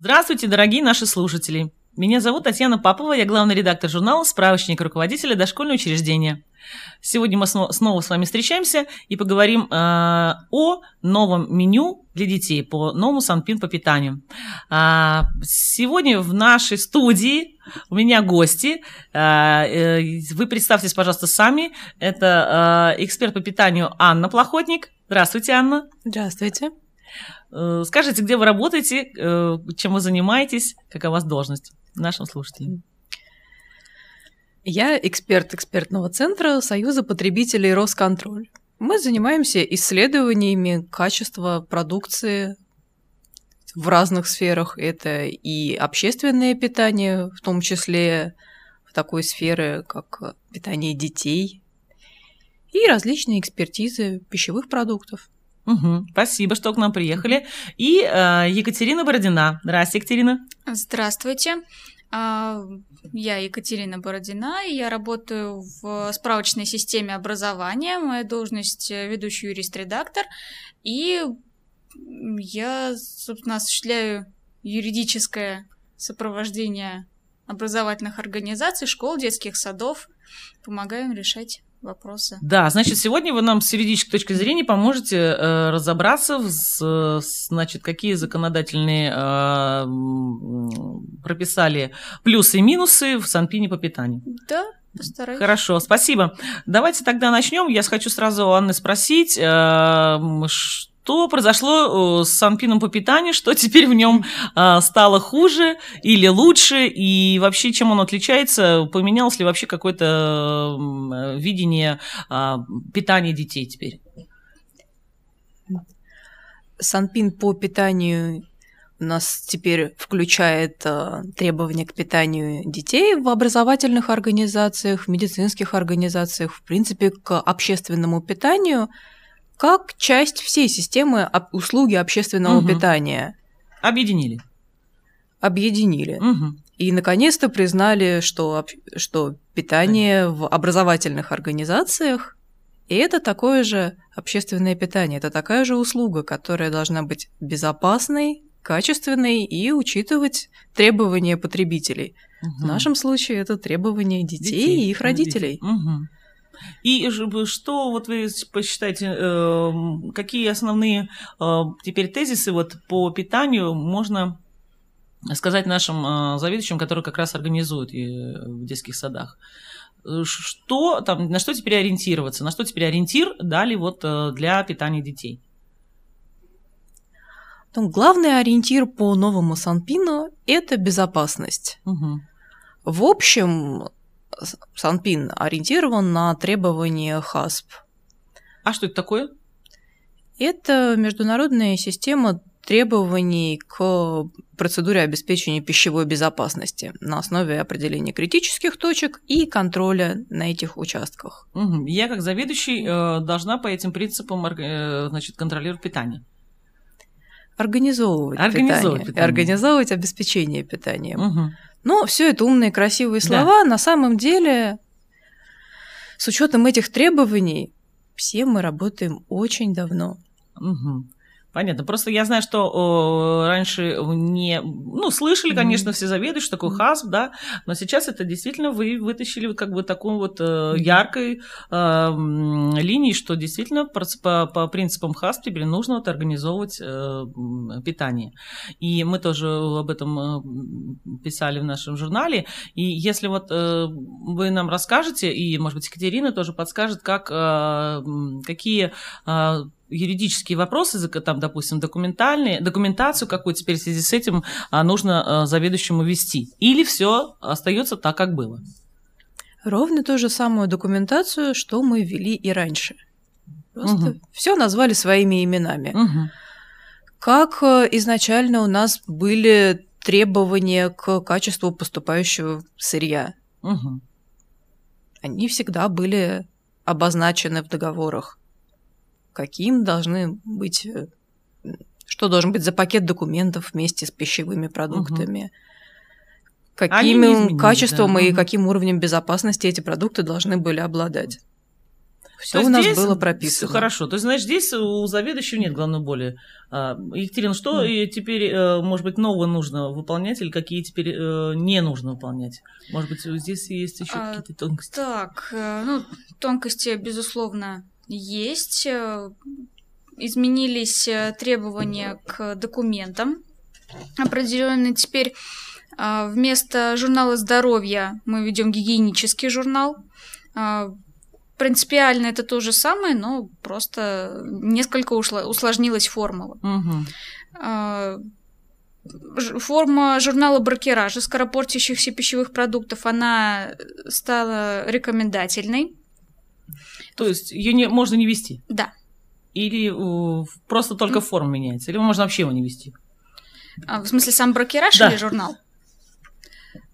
Здравствуйте, дорогие наши слушатели! Меня зовут Татьяна Папова, я главный редактор журнала «Справочник руководителя дошкольного учреждения». Сегодня мы снова с вами встречаемся и поговорим э, о новом меню для детей по новому Санпин по питанию. А, сегодня в нашей студии у меня гости. А, э, вы представьтесь, пожалуйста, сами. Это э, эксперт по питанию Анна Плохотник. Здравствуйте, Анна. Здравствуйте. Э, скажите, где вы работаете, э, чем вы занимаетесь, какая у вас должность нашим слушателям? Я эксперт экспертного центра Союза потребителей Росконтроль. Мы занимаемся исследованиями качества продукции в разных сферах. Это и общественное питание, в том числе в такой сфере, как питание детей, и различные экспертизы пищевых продуктов. Угу. Спасибо, что к нам приехали. И э, Екатерина Бородина. Здравствуйте, Екатерина. Здравствуйте. А, я Екатерина Бородина, и я работаю в справочной системе образования. Моя должность э, ведущий юрист-редактор. И я, собственно, осуществляю юридическое сопровождение образовательных организаций, школ, детских садов. Помогаю им решать вопросы. Да, значит, сегодня вы нам с юридической точки зрения поможете э, разобраться, в, значит, какие законодательные э, прописали плюсы и минусы в Санпине по питанию. Да, Постараюсь. Хорошо, спасибо. Давайте тогда начнем. Я хочу сразу у Анны спросить, э, что произошло э, с санпином по питанию, что теперь в нем а, стало хуже или лучше, и вообще чем он отличается, поменялось ли вообще какое-то видение а, питания детей теперь? Санпин по питанию у нас теперь включает э, требования к питанию детей в образовательных организациях, в медицинских организациях, в принципе, к общественному питанию – как часть всей системы услуги общественного угу. питания. Объединили. Объединили. Угу. И наконец-то признали, что, что питание в образовательных организациях и это такое же общественное питание, это такая же услуга, которая должна быть безопасной, качественной и учитывать требования потребителей. Угу. В нашем случае это требования детей, детей и их родителей. Угу. И что вот вы посчитаете, эм, какие основные э, теперь тезисы вот по питанию можно сказать нашим э, заведующим, которые как раз организуют в детских садах? Что там, на что теперь ориентироваться? На что теперь ориентир дали вот э, для питания детей? Ну, главный ориентир по новому Санпину – это безопасность. Угу. В общем, Санпин ориентирован на требования ХАСП. А что это такое? Это международная система требований к процедуре обеспечения пищевой безопасности на основе определения критических точек и контроля на этих участках. Угу. Я как заведующий э, должна по этим принципам э, значит, контролировать питание. Организовывать, организовывать питание, питание. Организовывать обеспечение питанием. Угу. Но все это умные, красивые слова. Да. На самом деле, с учетом этих требований, все мы работаем очень давно. Угу. Понятно. Просто я знаю, что о, раньше не... Ну, слышали, конечно, mm-hmm. все заведующие, что такое ХАССП, да, но сейчас это действительно вы вытащили вот как бы такой вот э, яркой э, линии, что действительно по, по, по принципам ХАССП теперь нужно вот организовывать э, питание. И мы тоже об этом э, писали в нашем журнале. И если вот э, вы нам расскажете, и, может быть, Екатерина тоже подскажет, как, э, какие э, юридические вопросы, там, допустим, документальные, документацию какую теперь в связи с этим а, нужно а, заведующему вести? Или все остается так, как было? Ровно ту же самую документацию, что мы ввели и раньше. Просто угу. все назвали своими именами. Угу. Как э, изначально у нас были требования к качеству поступающего сырья. Угу. Они всегда были обозначены в договорах каким должны быть, э, что должен быть за пакет документов вместе с пищевыми продуктами. Угу. Каким качеством да. и каким уровнем безопасности эти продукты должны были обладать. Все у нас было прописано. Хорошо. То есть, значит, здесь у заведующего нет головной боли. А, Екатерина, что mm. теперь, э, может быть, нового нужно выполнять или какие теперь э, не нужно выполнять? Может быть, здесь есть еще а, какие-то тонкости? Так, ну, тонкости, безусловно, есть. Изменились требования к документам определенные. Теперь вместо журнала здоровья мы ведем гигиенический журнал принципиально это то же самое, но просто несколько усложнилась формула. Угу. Форма журнала бракеража скоропортящихся пищевых продуктов, она стала рекомендательной. То есть ее не, можно не вести? Да. Или uh, просто только форма меняется? Или можно вообще его не вести? А, в смысле, сам бракераж да. или журнал?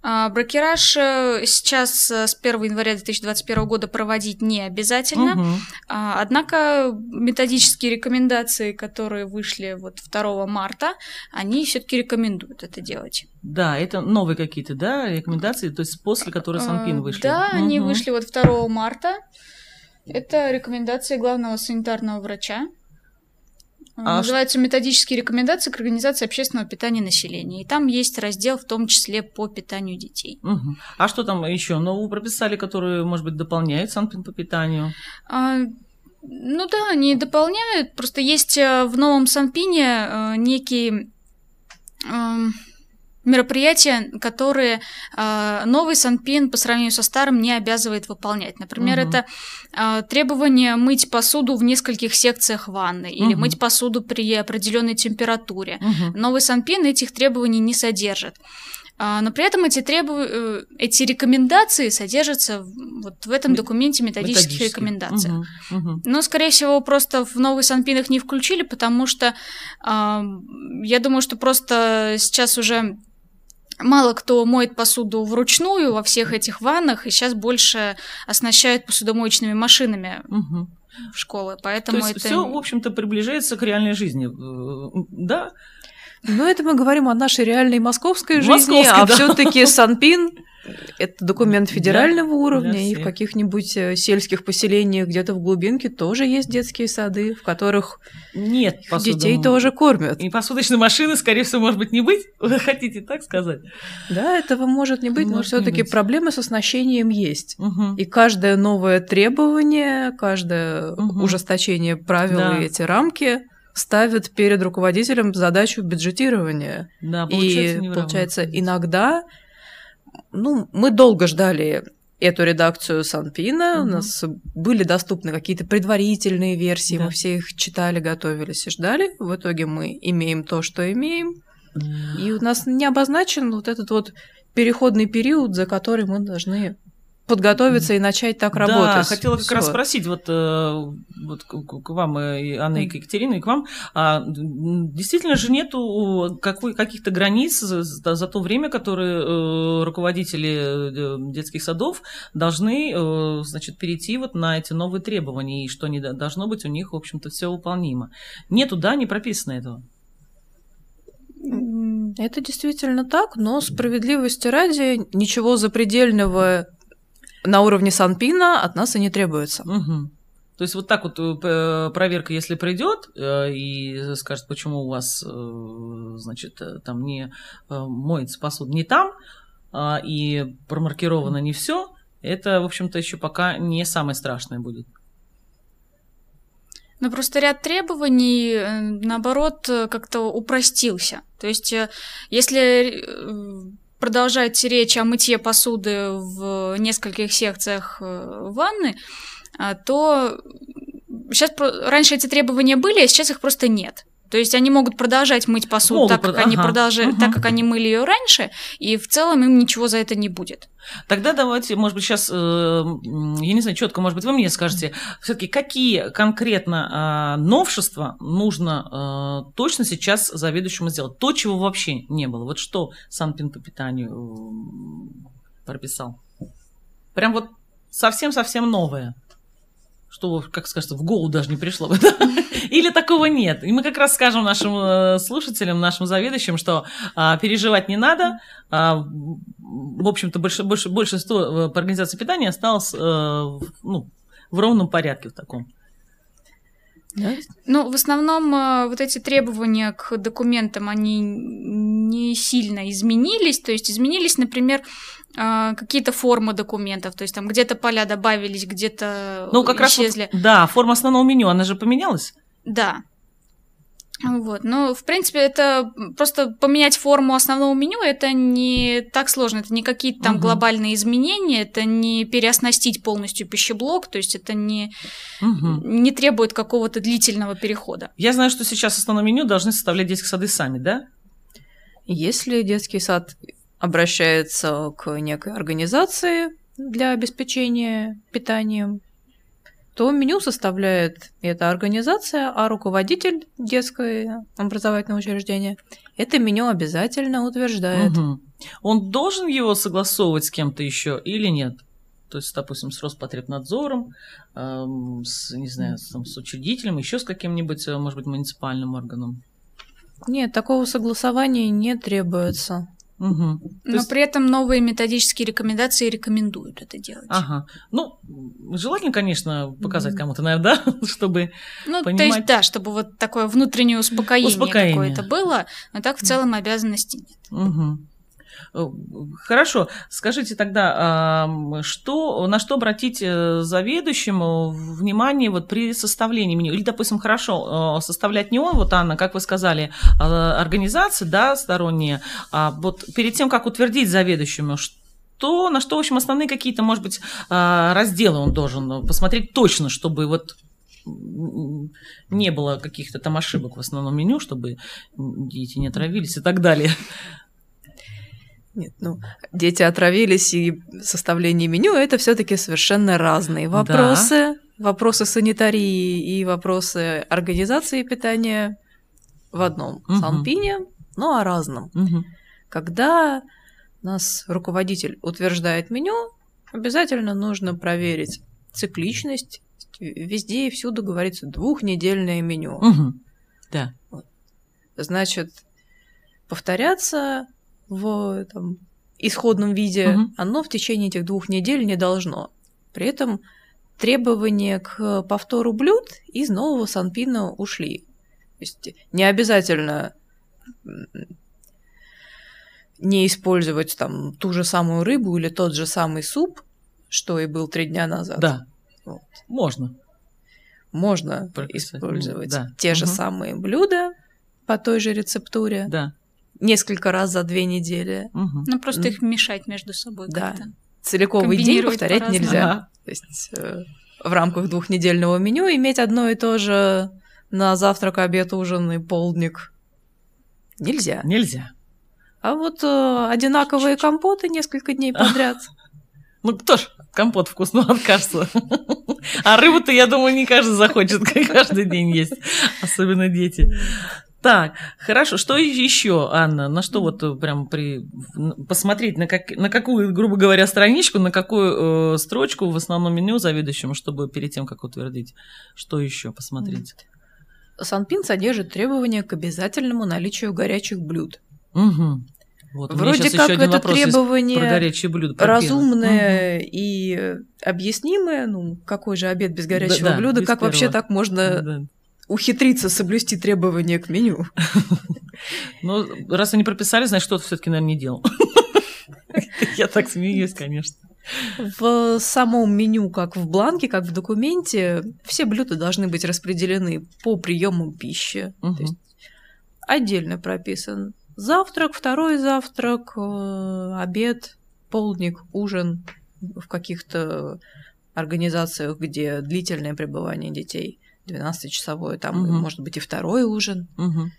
А, брокераж э, сейчас э, с 1 января 2021 года проводить не обязательно. Угу. Однако методические рекомендации, которые вышли вот 2 марта, они все-таки рекомендуют это делать. Да, это новые какие-то, да, рекомендации, то есть после которой Санпин вышли. Да, угу. они вышли вот 2 марта. Это рекомендации главного санитарного врача. А Называются методические рекомендации к организации общественного питания населения. И там есть раздел, в том числе по питанию детей. Угу. А что там еще нового прописали, которые, может быть, дополняют Санпин по питанию? А, ну да, они дополняют. Просто есть э, в новом Санпине э, некий эм, мероприятия, которые э, новый Санпин по сравнению со старым не обязывает выполнять. Например, угу. это э, требование мыть посуду в нескольких секциях ванны угу. или мыть посуду при определенной температуре. Угу. Новый Санпин этих требований не содержит. А, но при этом эти, требов... Э, эти рекомендации содержатся вот в этом документе методических рекомендаций. Угу, угу. Но, скорее всего, просто в новый Санпин их не включили, потому что э, я думаю, что просто сейчас уже Мало кто моет посуду вручную во всех этих ваннах, и сейчас больше оснащают посудомоечными машинами угу. в школы, поэтому То есть это... все, в общем-то, приближается к реальной жизни, э, да? Но это мы говорим о нашей реальной московской жизни, Московской, а да. все-таки Санпин это документ федерального для, уровня, для и в каких-нибудь э, сельских поселениях где-то в глубинке тоже есть детские сады, в которых нет детей тоже кормят. И посудочной машины, скорее всего, может быть, не быть. Вы хотите так сказать? Да, этого может не быть, может но все-таки проблемы с оснащением есть. Угу. И каждое новое требование, каждое угу. ужесточение правил да. и эти рамки ставят перед руководителем задачу бюджетирования. Да, получается, и получается иногда ну, мы долго ждали эту редакцию Санпина. Угу. У нас были доступны какие-то предварительные версии, да. мы все их читали, готовились и ждали. В итоге мы имеем то, что имеем. И у нас не обозначен вот этот вот переходный период, за который мы должны подготовиться и начать так работать. Да, хотела как Всё. раз спросить вот, э, вот к, вам, и Анна и Екатерина, и к вам. А, действительно же нету какой, каких-то границ за, за то время, которое э, руководители э, детских садов должны значит, перейти вот на эти новые требования, и что не должно быть у них, в общем-то, все выполнимо. Нету, да, не прописано этого? Это действительно так, но справедливости ради ничего запредельного на уровне Санпина от нас и не требуется. Угу. То есть вот так вот э, проверка, если придет э, и скажет, почему у вас, э, значит, там не моется посуда не там, а, и промаркировано не все, это, в общем-то, еще пока не самое страшное будет. Ну, просто ряд требований, наоборот, как-то упростился. То есть, если продолжать речь о мытье посуды в нескольких секциях э, ванны, а, то сейчас раньше эти требования были, а сейчас их просто нет. То есть они могут продолжать мыть посуду могут, так, как ага, они продолжали, ага. так, как они мыли ее раньше, и в целом им ничего за это не будет. Тогда давайте, может быть, сейчас, э, я не знаю, четко, может быть, вы мне скажете, все-таки какие конкретно э, новшества нужно э, точно сейчас заведующему сделать? То, чего вообще не было. Вот что Санпин по питанию прописал? Прям вот совсем-совсем новое что, как скажется, в голову даже не пришло бы, да? Или такого нет. И мы как раз скажем нашим э, слушателям, нашим заведующим, что а, переживать не надо. А, в общем-то, больше, больше, большинство э, по организации питания осталось а, ну, в ровном порядке в таком. Да? Ну, в основном вот эти требования к документам, они не сильно изменились. То есть изменились, например, какие-то формы документов. То есть там где-то поля добавились, где-то ну, как исчезли. Раз вот, да, форма основного меню, она же поменялась? Да. Вот, ну, в принципе, это просто поменять форму основного меню, это не так сложно, это не какие-то там угу. глобальные изменения, это не переоснастить полностью пищеблок, то есть это не, угу. не требует какого-то длительного перехода. Я знаю, что сейчас основное меню должны составлять детские сады сами, да? Если детский сад обращается к некой организации для обеспечения питанием, то меню составляет эта организация, а руководитель детского образовательного учреждения это меню обязательно утверждает. Угу. Он должен его согласовывать с кем-то еще или нет? То есть, допустим, с Роспотребнадзором, эм, с, не знаю, с, там, с учредителем, еще с каким-нибудь, э, может быть, муниципальным органом? Нет, такого согласования не требуется. Угу. Но есть... при этом новые методические рекомендации рекомендуют это делать. Ага. Ну, желательно, конечно, показать кому-то, наверное, да, чтобы Ну, понимать... то есть, да, чтобы вот такое внутреннее успокоение, успокоение. какое-то было, но так в целом обязанности нет. Угу. Хорошо, скажите тогда, что, на что обратить э, заведующему внимание вот при составлении меню? Или, допустим, хорошо, э, составлять не он, вот Анна, как вы сказали, а, организации, да, сторонние, а вот перед тем, как утвердить заведующему, что, на что, в общем, основные какие-то, может быть, а, разделы он должен посмотреть точно, чтобы вот не было каких-то там ошибок в основном меню, чтобы дети не отравились и так далее. Нет, ну, дети отравились, и составление меню это все-таки совершенно разные вопросы. Да. Вопросы санитарии и вопросы организации питания в одном угу. санпине, но о разном. Угу. Когда нас руководитель утверждает меню, обязательно нужно проверить цикличность. Везде и всюду говорится двухнедельное меню. Угу. Да. Вот. Значит, повторяться в там, исходном виде, угу. оно в течение этих двух недель не должно. При этом требования к повтору блюд из нового санпина ушли. То есть не обязательно не использовать там ту же самую рыбу или тот же самый суп, что и был три дня назад. Да. Вот. Можно. Можно Прописать. использовать да. те угу. же самые блюда по той же рецептуре. Да несколько раз за две недели. Угу. Ну, просто их мешать между собой да. как-то. Целиковый день повторять нельзя. Ага. То есть э, в рамках двухнедельного меню иметь одно и то же на завтрак, обед, ужин и полдник нельзя. Нельзя. А вот э, одинаковые компоты несколько дней подряд. Ну кто ж компот вкусный откажется? А рыбу-то, я думаю, не каждый захочет каждый день есть, особенно дети. Так, хорошо. Что еще, Анна? На что вот э, прям при посмотреть на как на какую, грубо говоря, страничку, на какую э, строчку в основном меню заведующему, чтобы перед тем как утвердить, что еще посмотреть? Санпин содержит требования к обязательному наличию горячих блюд. Угу. Вот, Вроде как это требование блюда, разумное угу. и объяснимое. Ну, какой же обед без горячего да, блюда? Без как первого. вообще так можно да ухитриться соблюсти требования к меню. Ну, раз они прописали, значит, что-то все-таки, наверное, не делал. Я так смеюсь, конечно. В самом меню, как в бланке, как в документе, все блюда должны быть распределены по приему пищи. Угу. То есть отдельно прописан завтрак, второй завтрак, э, обед, полдник, ужин в каких-то организациях, где длительное пребывание детей. 12-часовой, там, угу. может быть, и второй ужин. Угу.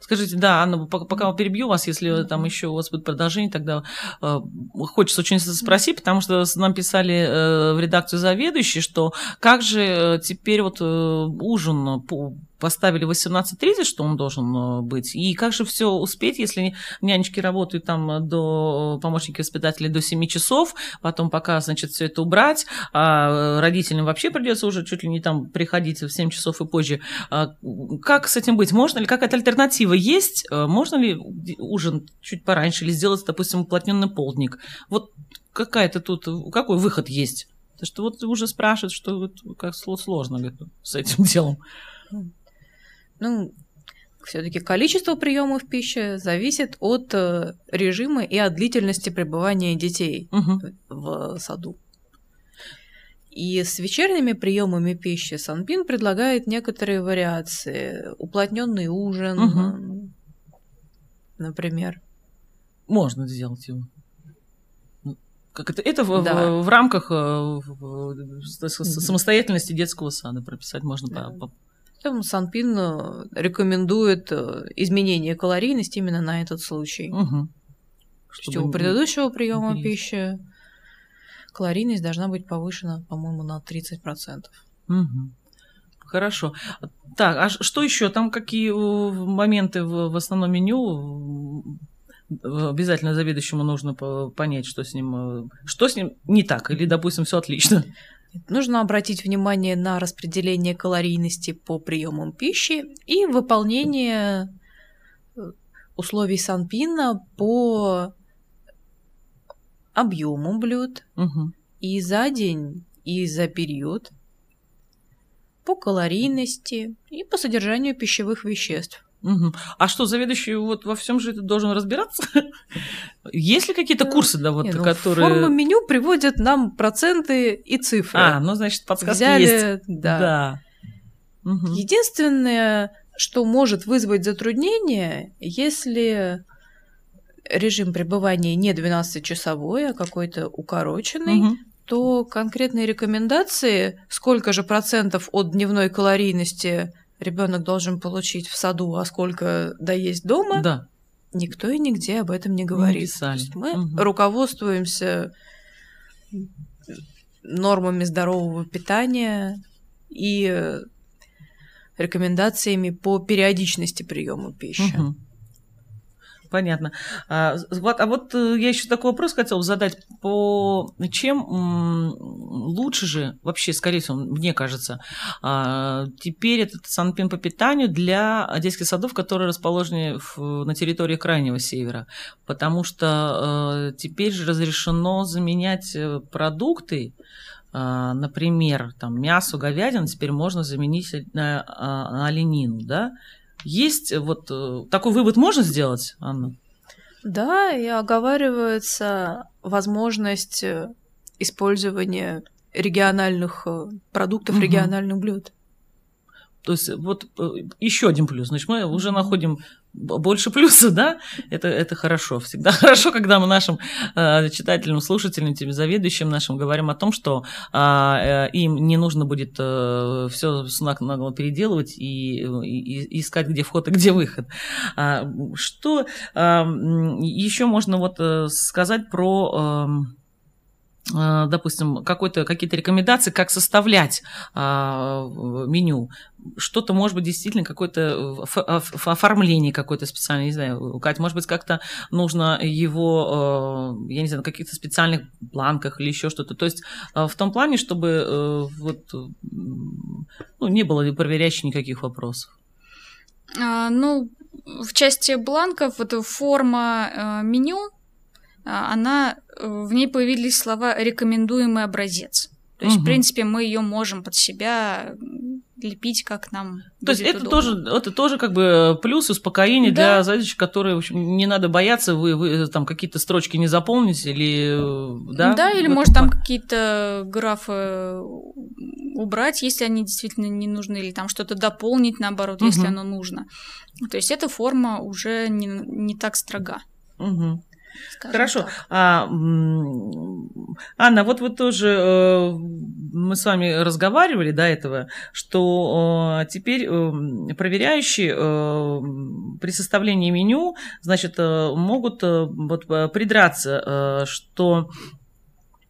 Скажите, да, Анна, пока перебью вас, если там еще у вас будет продолжение, тогда э, хочется очень спросить, потому что нам писали э, в редакцию заведующие, что как же э, теперь вот э, ужин по поставили 18.30, что он должен э, быть. И как же все успеть, если нянечки работают там э, до э, помощники воспитателей до 7 часов, потом пока, значит, все это убрать, а родителям вообще придется уже чуть ли не там приходить в 7 часов и позже. А как с этим быть? Можно ли, какая-то альтернатива есть? Можно ли ужин чуть пораньше или сделать, допустим, уплотненный полдник? Вот какая-то тут, какой выход есть? Потому что вот уже спрашивают, что как сложно говорит, с этим делом. Ну, все-таки количество приемов пищи зависит от э, режима и от длительности пребывания детей угу. в саду. И с вечерними приемами пищи Санпин предлагает некоторые вариации. Уплотненный ужин, угу. например. Можно сделать его. Ну, как это, это в, да. в, в рамках э, в, в, самостоятельности детского сада прописать можно да. по, по Поэтому Санпин э, рекомендует э, изменение калорийности именно на этот случай. Угу. Что у предыдущего приема пищи калорийность должна быть повышена, по-моему, на 30%. Угу. Хорошо. Так, а что еще? Там какие э, моменты в, в основном меню? Обязательно заведующему нужно понять, что с ним, что с ним не так, или, допустим, все отлично. Нужно обратить внимание на распределение калорийности по приемам пищи и выполнение э, условий Санпина по объему блюд угу. и за день, и за период, по калорийности и по содержанию пищевых веществ. Угу. А что, заведующий вот во всем же должен разбираться? Есть ли какие-то курсы, да, вот, Не, ну, которые... Форма меню приводят нам проценты и цифры. А, ну, значит, подсказки Взяли, есть. Да. да. Угу. Единственное, что может вызвать затруднение, если режим пребывания не 12-часовой, а какой-то укороченный, угу. то конкретные рекомендации, сколько же процентов от дневной калорийности ребенок должен получить в саду, а сколько доесть дома, да. никто и нигде об этом не говорит. Не мы угу. руководствуемся нормами здорового питания и рекомендациями по периодичности приема пищи. Угу. Понятно. А вот, а вот э, я еще такой вопрос хотел задать. По чем лучше же, вообще, скорее всего, мне кажется, а, теперь этот санпин по питанию для детских садов, которые расположены в, на территории Крайнего Севера? Потому что э, теперь же разрешено заменять э, продукты, например, там мясо, говядину теперь можно заменить на, на оленину, да? Есть вот э, такой вывод можно сделать, Анна? Да, и оговаривается возможность э, использования региональных э, продуктов, угу. региональных блюд. То есть вот еще один плюс. Значит, мы уже находим больше плюсов, да, это, это хорошо. Всегда хорошо, когда мы нашим э, читателям, слушателям, тебе заведующим нашим говорим о том, что а, э, им не нужно будет э, все с нагло переделывать и, и, и искать, где вход и где выход. А, что а, еще можно вот э, сказать про... Э, Э, допустим, какие-то рекомендации, как составлять а, меню. Что-то, может быть, действительно какое-то оформление какое-то специальное, не знаю, Кать, может быть, как-то нужно его, э, я не знаю, на каких-то специальных бланках или еще что-то. То есть э, в том плане, чтобы вот, ну, не было проверяющих никаких вопросов. А, ну, в части бланков, вот форма меню, а, она, э, в ней появились слова «рекомендуемый образец». То есть, угу. в принципе, мы ее можем под себя лепить, как нам. То есть это тоже, это тоже как бы плюс успокоение да. для задачи, которые, в общем, не надо бояться, вы, вы там какие-то строчки не заполните или да. Да, или может там какие-то графы убрать, если они действительно не нужны, или там что-то дополнить наоборот, угу. если оно нужно. То есть эта форма уже не, не так строга. Угу. Хорошо. А, Анна, вот вы тоже, э, мы с вами разговаривали до этого, что э, теперь э, проверяющие при составлении меню, значит, могут вот придраться, что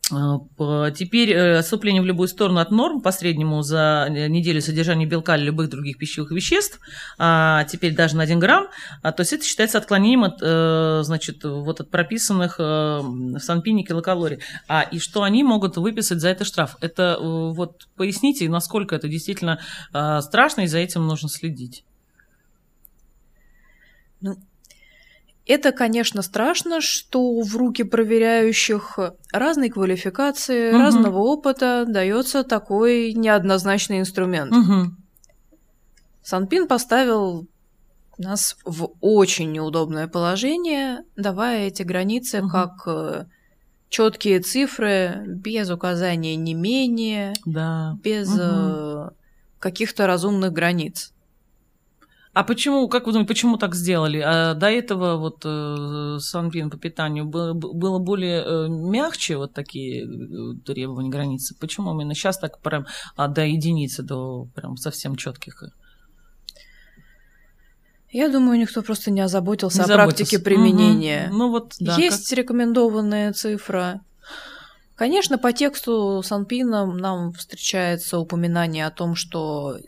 теперь э, отступление в любую сторону от норм по среднему за неделю содержания белка или любых других пищевых веществ, а теперь даже на 1 грамм, а, то есть это считается отклонением от, э, значит, вот от прописанных в Санпине килокалорий. А, и что они могут выписать за это штраф? Это вот поясните, насколько это действительно страшно, и за этим нужно следить. Ну, Это, конечно, страшно, что в руки проверяющих разной квалификации, угу. разного опыта дается такой неоднозначный инструмент. Угу. Санпин поставил нас в очень неудобное положение, давая эти границы угу. как э, четкие цифры, без указания не менее, да. без угу. каких-то разумных границ. А почему, как вы думаете, почему так сделали? А до этого вот э, Санпин по питанию было, было более э, мягче вот такие э, требования границы. Почему именно сейчас так прям а, до единицы, до прям совсем четких? Я думаю, никто просто не озаботился не о практике применения. Угу. Ну вот, да, Есть как... рекомендованная цифра. Конечно, по тексту Санпина нам встречается упоминание о том, что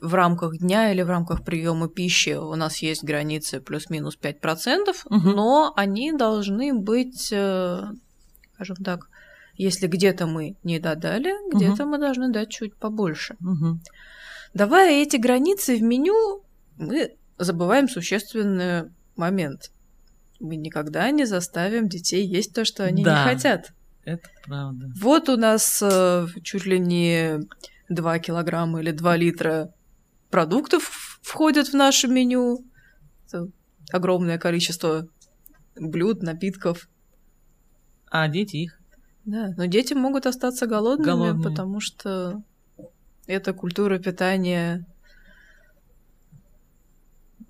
в рамках дня или в рамках приема пищи у нас есть границы плюс-минус 5%, угу. но они должны быть, э, скажем так, если где-то мы не додали, где-то угу. мы должны дать чуть побольше. Угу. Давая эти границы в меню, мы забываем существенный момент. Мы никогда не заставим детей есть то, что они да, не хотят. Это правда. Вот у нас э, чуть ли не 2 килограмма или 2 литра продуктов входят в наше меню. Это огромное количество блюд, напитков. А дети их? Да, но дети могут остаться голодными, голодными. потому что это культура питания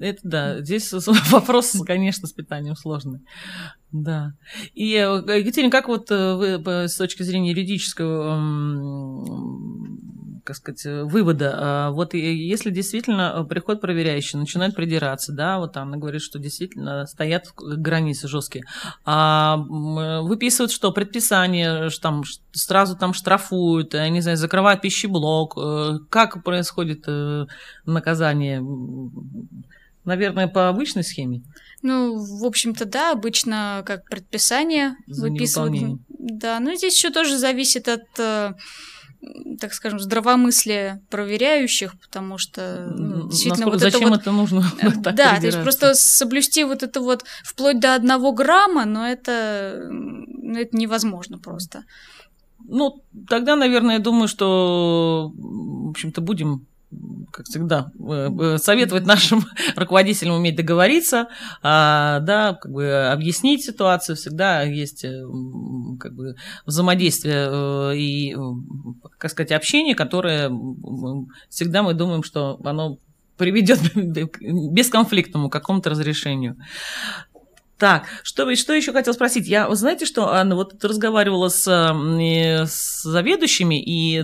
это да, здесь вопрос, конечно, с питанием сложный. Да. И, э, Екатерина, как вот э, вы с точки зрения юридического как сказать, вывода. А вот если действительно приход проверяющий начинает придираться, да, вот там она говорит, что действительно стоят границы жесткие, а выписывают что? Предписание, что там сразу там штрафуют, я не знаю, закрывают пищеблок. Э, как происходит наказание? Наверное, по обычной схеме? Ну, в общем-то, да, обычно как предписание За выписывают. Да, но здесь еще тоже зависит от э, так скажем, здравомыслия проверяющих, потому что ну, действительно Насколько, вот зачем это, вот, это нужно? так да, то есть просто соблюсти вот это вот вплоть до одного грамма, но это, ну, это невозможно просто. Ну, тогда, наверное, я думаю, что, в общем-то, будем как всегда, э, э, советовать нашим руководителям уметь договориться, а, да, как бы объяснить ситуацию, всегда есть э, как бы взаимодействие и, как сказать, общение, которое всегда мы думаем, что оно приведет к бесконфликтному какому-то разрешению. Так, что, что еще хотел спросить? Я, знаете, что, Анна, вот разговаривала с, с заведующими, и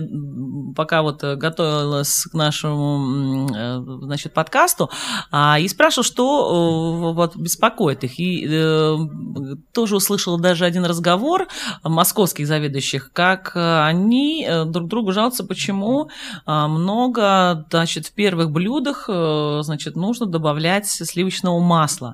пока вот готовилась к нашему, э, значит, подкасту, а, и спрашивала, что э, вот беспокоит их. И э, тоже услышала даже один разговор московских заведующих, как они друг другу жалуются, почему много, значит, в первых блюдах, значит, нужно добавлять сливочного масла.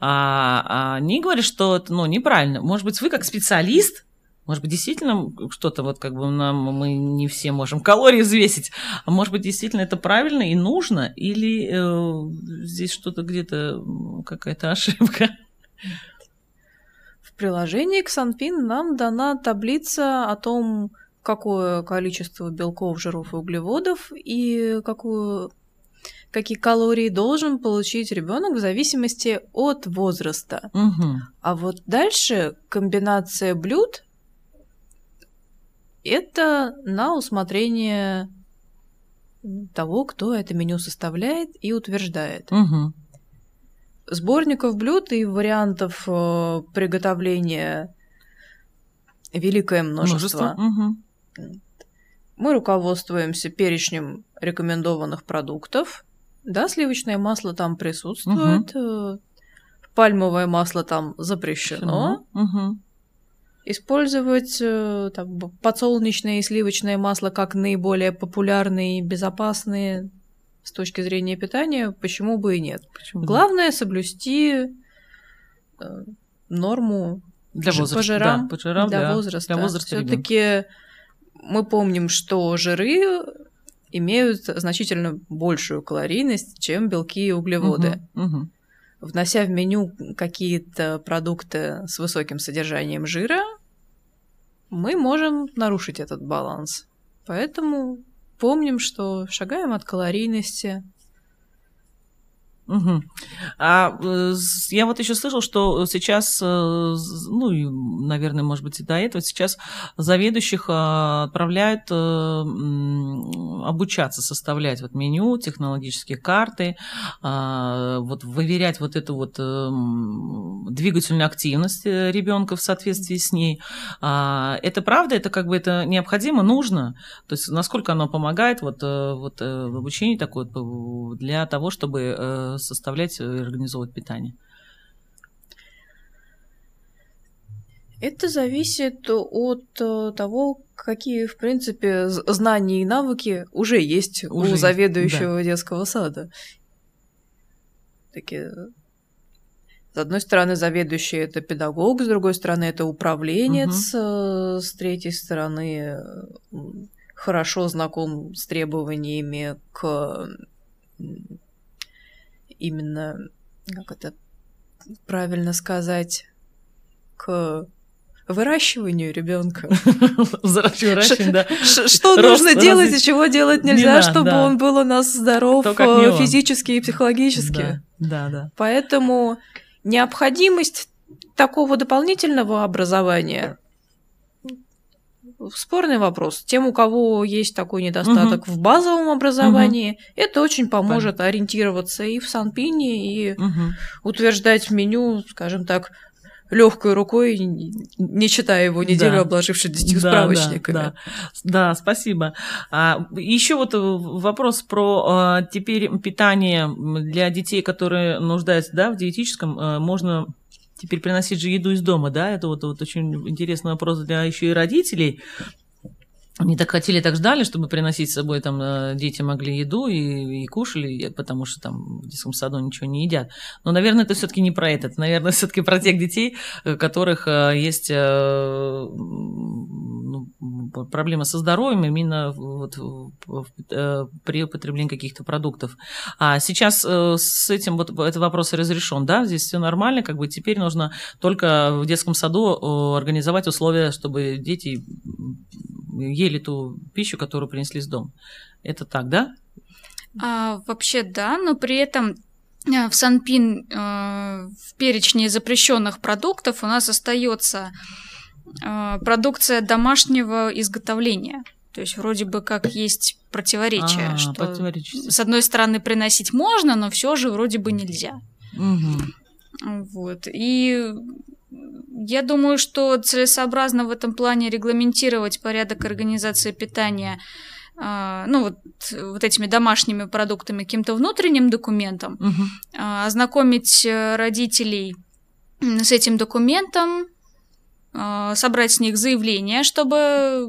А, а они говорят, что это ну, неправильно. Может быть, вы как специалист, может быть, действительно что-то вот как бы нам мы не все можем калории взвесить, а может быть, действительно это правильно и нужно, или э, здесь что-то где-то какая-то ошибка? В приложении к Санпин нам дана таблица о том, какое количество белков, жиров и углеводов и какую какие калории должен получить ребенок в зависимости от возраста. Угу. А вот дальше комбинация блюд это на усмотрение того, кто это меню составляет и утверждает. Угу. Сборников блюд и вариантов э, приготовления великое множество. множество. Угу. Мы руководствуемся перечнем рекомендованных продуктов. Да, сливочное масло там присутствует. Угу. Пальмовое масло там запрещено. Угу. Использовать э, там, подсолнечное и сливочное масло как наиболее популярные и безопасные с точки зрения питания, почему бы и нет. Почему? Главное соблюсти э, норму для возраста, по жирам, да, по жирам для, для возраста. Для возраста Все-таки мы помним, что жиры имеют значительно большую калорийность, чем белки и углеводы. Угу, угу. внося в меню какие-то продукты с высоким содержанием жира, мы можем нарушить этот баланс. Поэтому помним, что шагаем от калорийности, Угу. А э, я вот еще слышал, что сейчас, э, ну, и, наверное, может быть, и до этого, сейчас заведующих а, отправляют э, обучаться составлять вот меню, технологические карты, а, вот выверять вот эту вот двигательную активность ребенка в соответствии с ней. А, это правда? Это как бы это необходимо, нужно? То есть насколько оно помогает вот, вот в обучении такое для того, чтобы составлять и организовывать питание? Это зависит от э, того, какие, в принципе, знания и навыки уже есть уже у заведующего да. детского сада. Такие с одной стороны, заведующий это педагог, с другой стороны, это управленец, угу. с третьей стороны, хорошо знаком с требованиями к именно, как это правильно сказать, к выращиванию ребенка. Выращиванию, да. Что нужно делать и чего делать нельзя, чтобы он был у нас здоров э, физически и психологически. Да, да. Поэтому необходимость такого дополнительного образования спорный вопрос. Тем, у кого есть такой недостаток угу. в базовом образовании, угу. это очень поможет Понятно. ориентироваться и в Санпине, и угу. утверждать меню, скажем так, легкой рукой, не читая его неделю, да. обложившись десятью да, справочниками. Да, да. да спасибо. А, еще вот вопрос про а, теперь питание для детей, которые нуждаются да, в диетическом. А, можно теперь приносить же еду из дома, да, это вот, вот очень интересный вопрос для еще и родителей. Они так хотели, так ждали, чтобы приносить с собой, там, э, дети могли еду и, и кушали, потому что там в детском саду ничего не едят. Но, наверное, это все-таки не про это. Наверное, все-таки про тех детей, у которых э, есть э, ну, проблемы со здоровьем именно вот при употреблении каких-то продуктов. А сейчас с этим вот этот вопрос разрешен, да, здесь все нормально, как бы теперь нужно только в детском саду организовать условия, чтобы дети ели ту пищу, которую принесли с дома. Это так, да? А, вообще да, но при этом э, в Санпин э, в перечне запрещенных продуктов у нас остается э, продукция домашнего изготовления. То есть вроде бы как есть противоречие, а, что с одной стороны приносить можно, но все же вроде бы нельзя. Угу. Вот. И я думаю, что целесообразно в этом плане регламентировать порядок организации питания а, ну, вот, вот этими домашними продуктами каким-то внутренним документом, угу. ознакомить э, родителей с этим документом, а, собрать с них заявление, чтобы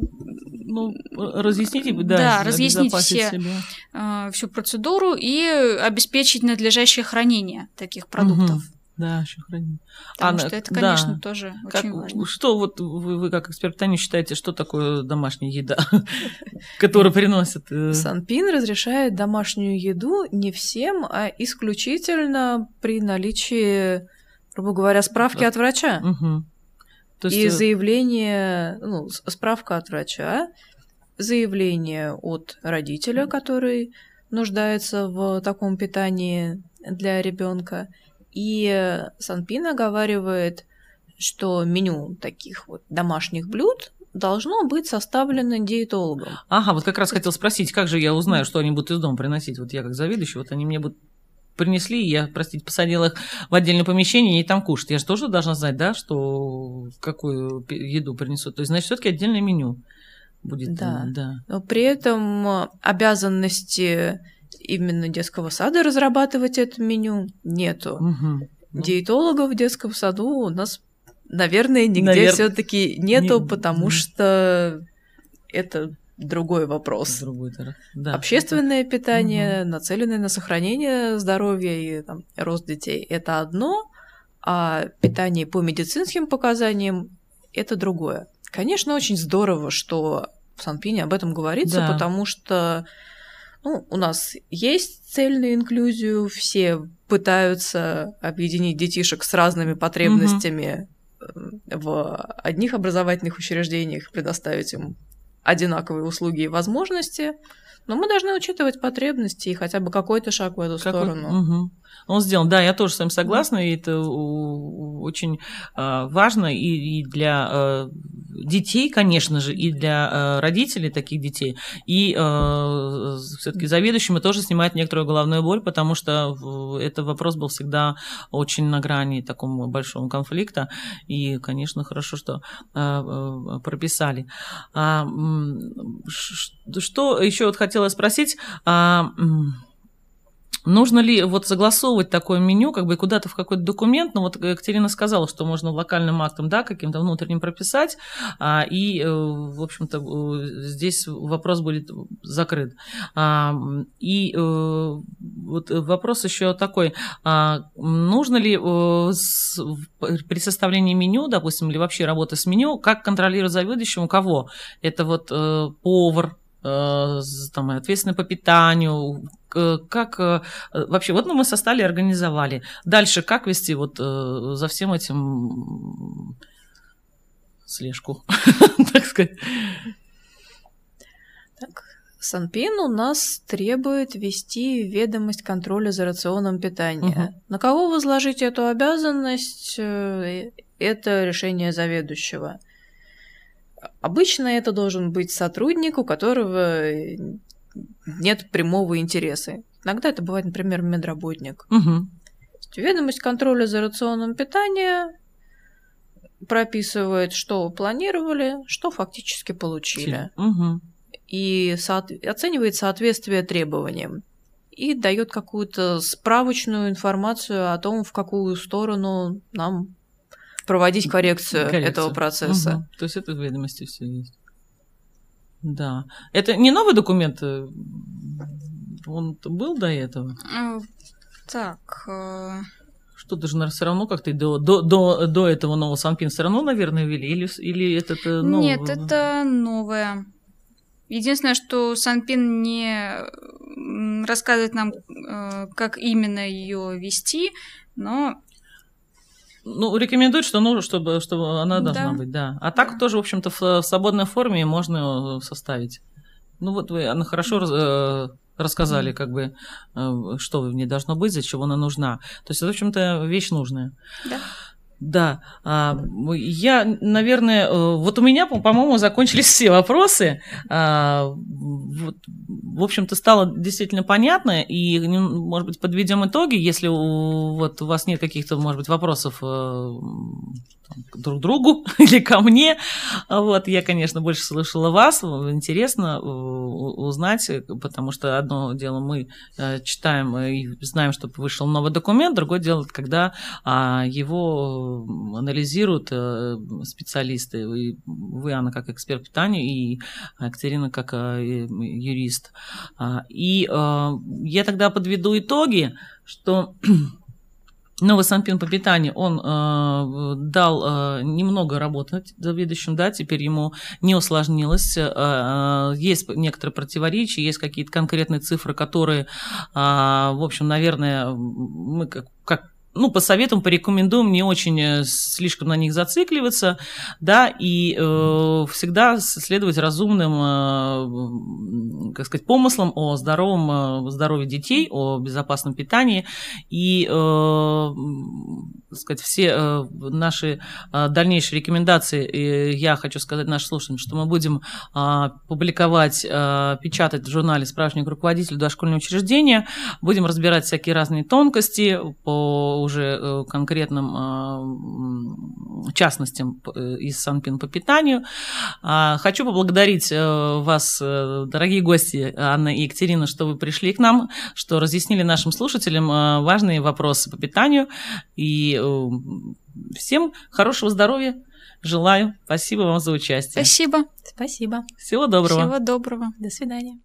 ну, разъяснить, да, да разъяснить все, себе. всю процедуру и обеспечить надлежащее хранение таких продуктов. Угу. Да, еще хранить. Потому а, что это, конечно, да. тоже как, очень важно. Что вот вы, вы как эксперт питания считаете, что такое домашняя еда, которую приносят? Э? Санпин разрешает домашнюю еду не всем, а исключительно при наличии, грубо говоря, справки от врача. И э, заявление, ну, справка от врача, заявление от родителя, который нуждается в таком питании для ребенка, и Санпин оговаривает, что меню таких вот домашних блюд должно быть составлено диетологом. Ага, вот как раз хотел спросить, как же я узнаю, что они будут из дома приносить? Вот я как заведующий, вот они мне будут принесли, я, простите, посадила их в отдельное помещение и там кушать. Я же тоже должна знать, да, что какую еду принесут. То есть, значит, все-таки отдельное меню будет. Да. да. Но при этом обязанности именно детского сада разрабатывать это меню нету. Угу. Диетологов в детском саду у нас, наверное, нигде Навер... все-таки нету, не... потому что это другой вопрос. Другой, да. Общественное питание, угу. нацеленное на сохранение здоровья и там, рост детей, это одно, а питание по медицинским показаниям это другое. Конечно, очень здорово, что в Санпине об этом говорится, да. потому что Ну, у нас есть цель на инклюзию, все пытаются объединить детишек с разными потребностями угу. в одних образовательных учреждениях, предоставить им одинаковые услуги и возможности. Но мы должны учитывать потребности и хотя бы какой-то шаг в эту Какой? сторону. Угу. Он сделан. Да, я тоже с вами согласна, и это очень а, важно и для э, детей, конечно же, и для э, родителей таких детей. И э, все-таки заведующим тоже снимает некоторую головную боль, потому что этот вопрос был всегда очень на грани такого большого конфликта. И, конечно, хорошо, что прописали. А, что еще вот хотела спросить? Нужно ли вот согласовывать такое меню, как бы куда-то в какой-то документ? Ну вот Екатерина сказала, что можно локальным актом, да, каким-то внутренним прописать, а, и, э, в общем-то, э, здесь вопрос будет закрыт. А, и э, вот вопрос еще такой, а, нужно ли при составлении меню, допустим, или вообще работа с меню, как контролировать заведующим, у кого? Это вот повар, там, ответственный по питанию, как э, вообще, вот ну, мы со организовали. Дальше как вести вот э, за всем этим слежку, так сказать? Так, Санпин у нас требует вести ведомость контроля за рационом питания. Угу. На кого возложить эту обязанность? Э, это решение заведующего. Обычно это должен быть сотрудник, у которого нет прямого интереса. Иногда это бывает, например, медработник. Угу. Ведомость контроля за рационом питания прописывает, что планировали, что фактически получили. Угу. И со- оценивает соответствие требованиям. И дает какую-то справочную информацию о том, в какую сторону нам проводить коррекцию, коррекцию. этого процесса. Угу. То есть это в ведомости все есть. Да. Это не новый документ? Э, он был до этого? Э, так. Э, Что-то же, наверное, все равно как-то до, до, до, до этого нового Санпин все равно, наверное, ввели? Или, или это новое? Нет, это новое. Единственное, что Санпин не рассказывает нам, как именно ее вести, но ну, рекомендуют, что нужно, чтобы, чтобы она должна да. быть, да. А так да. тоже, в общем-то, в, в свободной форме можно составить. Ну вот вы, она хорошо э, рассказали, как бы, э, что в ней должно быть, для чего она нужна. То есть, в общем-то, вещь нужная. Да. Да, а, я, наверное, э, вот у меня, по-моему, закончились все вопросы. А, вот, в общем-то, стало действительно понятно, и, может быть, подведем итоги, если у, вот, у вас нет каких-то, может быть, вопросов э, друг другу или ко мне. Вот, я, конечно, больше слышала вас, интересно э, узнать, потому что одно дело мы э, читаем и знаем, что вышел новый документ, другое дело, когда а, его анализируют э, специалисты. И вы, Анна, как эксперт питания, и Екатерина как юрист. А, и я тогда подведу итоги, что Новый Санпин по питанию, он э, дал э, немного работать заведующим, да, теперь ему не усложнилось. Э, э, есть некоторые противоречия, есть какие-то конкретные цифры, которые, э, в общем, наверное, мы как, как ну, посоветуем, порекомендуем не очень э, слишком на них зацикливаться, да, и э, всегда следовать разумным, э, как сказать, помыслам о здоровом э, здоровье детей, о безопасном питании, и, э, сказать, все э, наши э, дальнейшие рекомендации, э, я хочу сказать нашим слушателям, что мы будем э, публиковать, э, печатать в журнале «Справочник руководителя дошкольного учреждения», будем разбирать всякие разные тонкости по уже э, конкретным э, частностям э, из Санпин по питанию. А, хочу поблагодарить вас, дорогие гости Анна и Екатерина, что вы пришли к нам, что разъяснили нашим слушателям важные вопросы по питанию. И всем хорошего здоровья. Желаю. Спасибо вам за участие. Спасибо. Спасибо. Всего доброго. Всего доброго. До свидания.